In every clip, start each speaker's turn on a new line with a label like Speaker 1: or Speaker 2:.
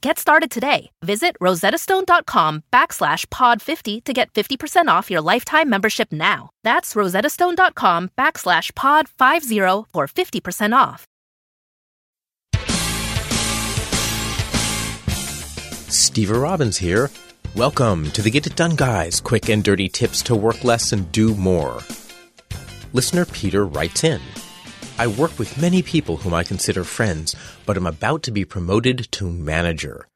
Speaker 1: Get started today. Visit rosettastone.com backslash pod50 to get 50% off your lifetime membership now. That's rosettastone.com backslash pod50 for 50% off.
Speaker 2: Stever Robbins here. Welcome to the Get It Done Guys quick and dirty tips to work less and do more. Listener Peter writes in. I work with many people whom I consider friends, but am about to be promoted to manager.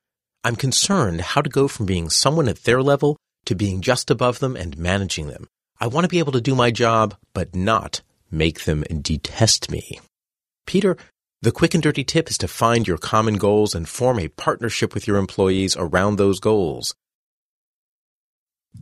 Speaker 2: I'm concerned how to go from being someone at their level to being just above them and managing them. I want to be able to do my job, but not make them detest me. Peter, the quick and dirty tip is to find your common goals and form a partnership with your employees around those goals.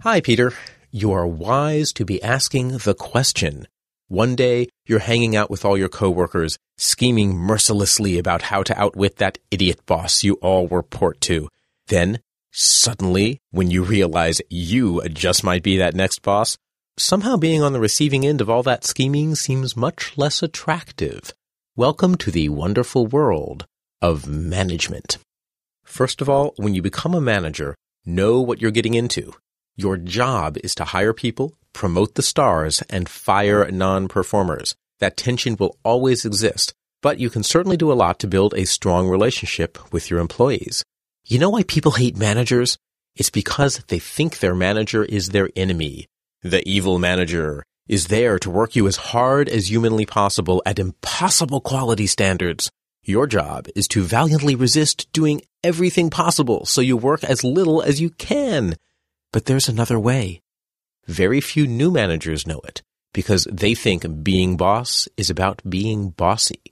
Speaker 2: Hi, Peter. You are wise to be asking the question. One day, you're hanging out with all your coworkers, scheming mercilessly about how to outwit that idiot boss you all report to. Then, suddenly, when you realize you just might be that next boss, somehow being on the receiving end of all that scheming seems much less attractive. Welcome to the wonderful world of management. First of all, when you become a manager, know what you're getting into. Your job is to hire people, promote the stars, and fire non-performers. That tension will always exist, but you can certainly do a lot to build a strong relationship with your employees. You know why people hate managers? It's because they think their manager is their enemy. The evil manager is there to work you as hard as humanly possible at impossible quality standards. Your job is to valiantly resist doing everything possible so you work as little as you can. But there's another way. Very few new managers know it because they think being boss is about being bossy.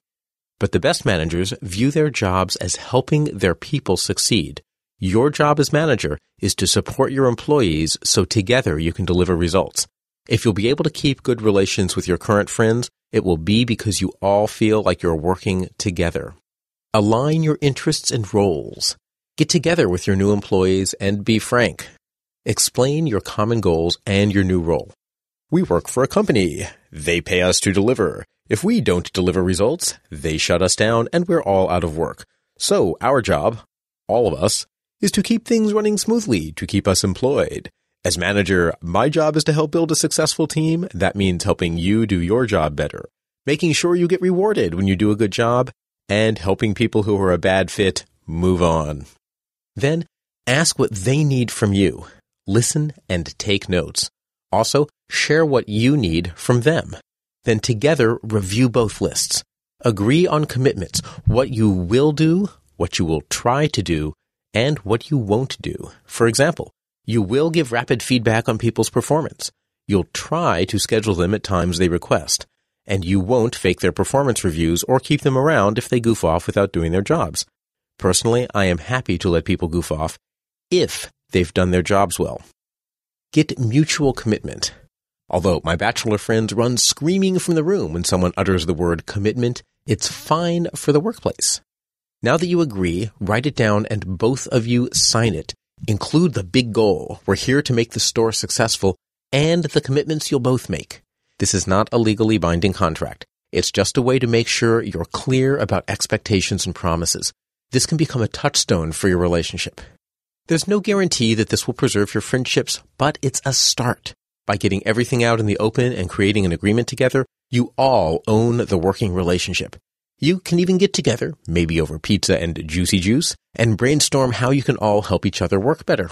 Speaker 2: But the best managers view their jobs as helping their people succeed. Your job as manager is to support your employees so together you can deliver results. If you'll be able to keep good relations with your current friends, it will be because you all feel like you're working together. Align your interests and roles. Get together with your new employees and be frank. Explain your common goals and your new role. We work for a company. They pay us to deliver. If we don't deliver results, they shut us down and we're all out of work. So our job, all of us, is to keep things running smoothly, to keep us employed. As manager, my job is to help build a successful team. That means helping you do your job better, making sure you get rewarded when you do a good job, and helping people who are a bad fit move on. Then ask what they need from you listen and take notes. Also, share what you need from them. Then together review both lists. Agree on commitments, what you will do, what you will try to do, and what you won't do. For example, you will give rapid feedback on people's performance. You'll try to schedule them at times they request. And you won't fake their performance reviews or keep them around if they goof off without doing their jobs. Personally, I am happy to let people goof off if they've done their jobs well. Get mutual commitment. Although my bachelor friends run screaming from the room when someone utters the word commitment, it's fine for the workplace. Now that you agree, write it down and both of you sign it. Include the big goal. We're here to make the store successful and the commitments you'll both make. This is not a legally binding contract. It's just a way to make sure you're clear about expectations and promises. This can become a touchstone for your relationship. There's no guarantee that this will preserve your friendships, but it's a start. By getting everything out in the open and creating an agreement together, you all own the working relationship. You can even get together, maybe over pizza and juicy juice, and brainstorm how you can all help each other work better.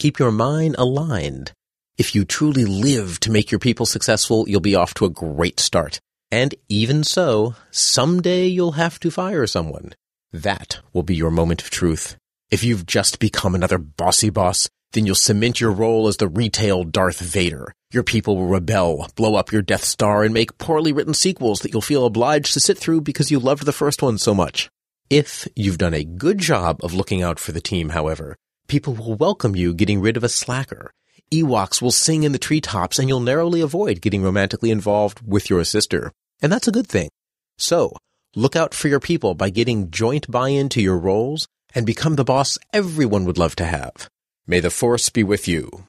Speaker 2: Keep your mind aligned. If you truly live to make your people successful, you'll be off to a great start. And even so, someday you'll have to fire someone. That will be your moment of truth. If you've just become another bossy boss, then you'll cement your role as the retail Darth Vader. Your people will rebel, blow up your Death Star, and make poorly written sequels that you'll feel obliged to sit through because you loved the first one so much. If you've done a good job of looking out for the team, however, people will welcome you getting rid of a slacker. Ewoks will sing in the treetops and you'll narrowly avoid getting romantically involved with your sister. And that's a good thing. So, look out for your people by getting joint buy-in to your roles and become the boss everyone would love to have. May the force be with you.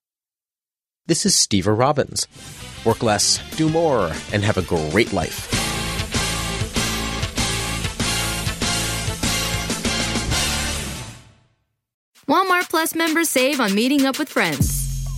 Speaker 2: This is Stever Robbins. Work less, do more, and have a great life.
Speaker 3: Walmart Plus members save on meeting up with friends.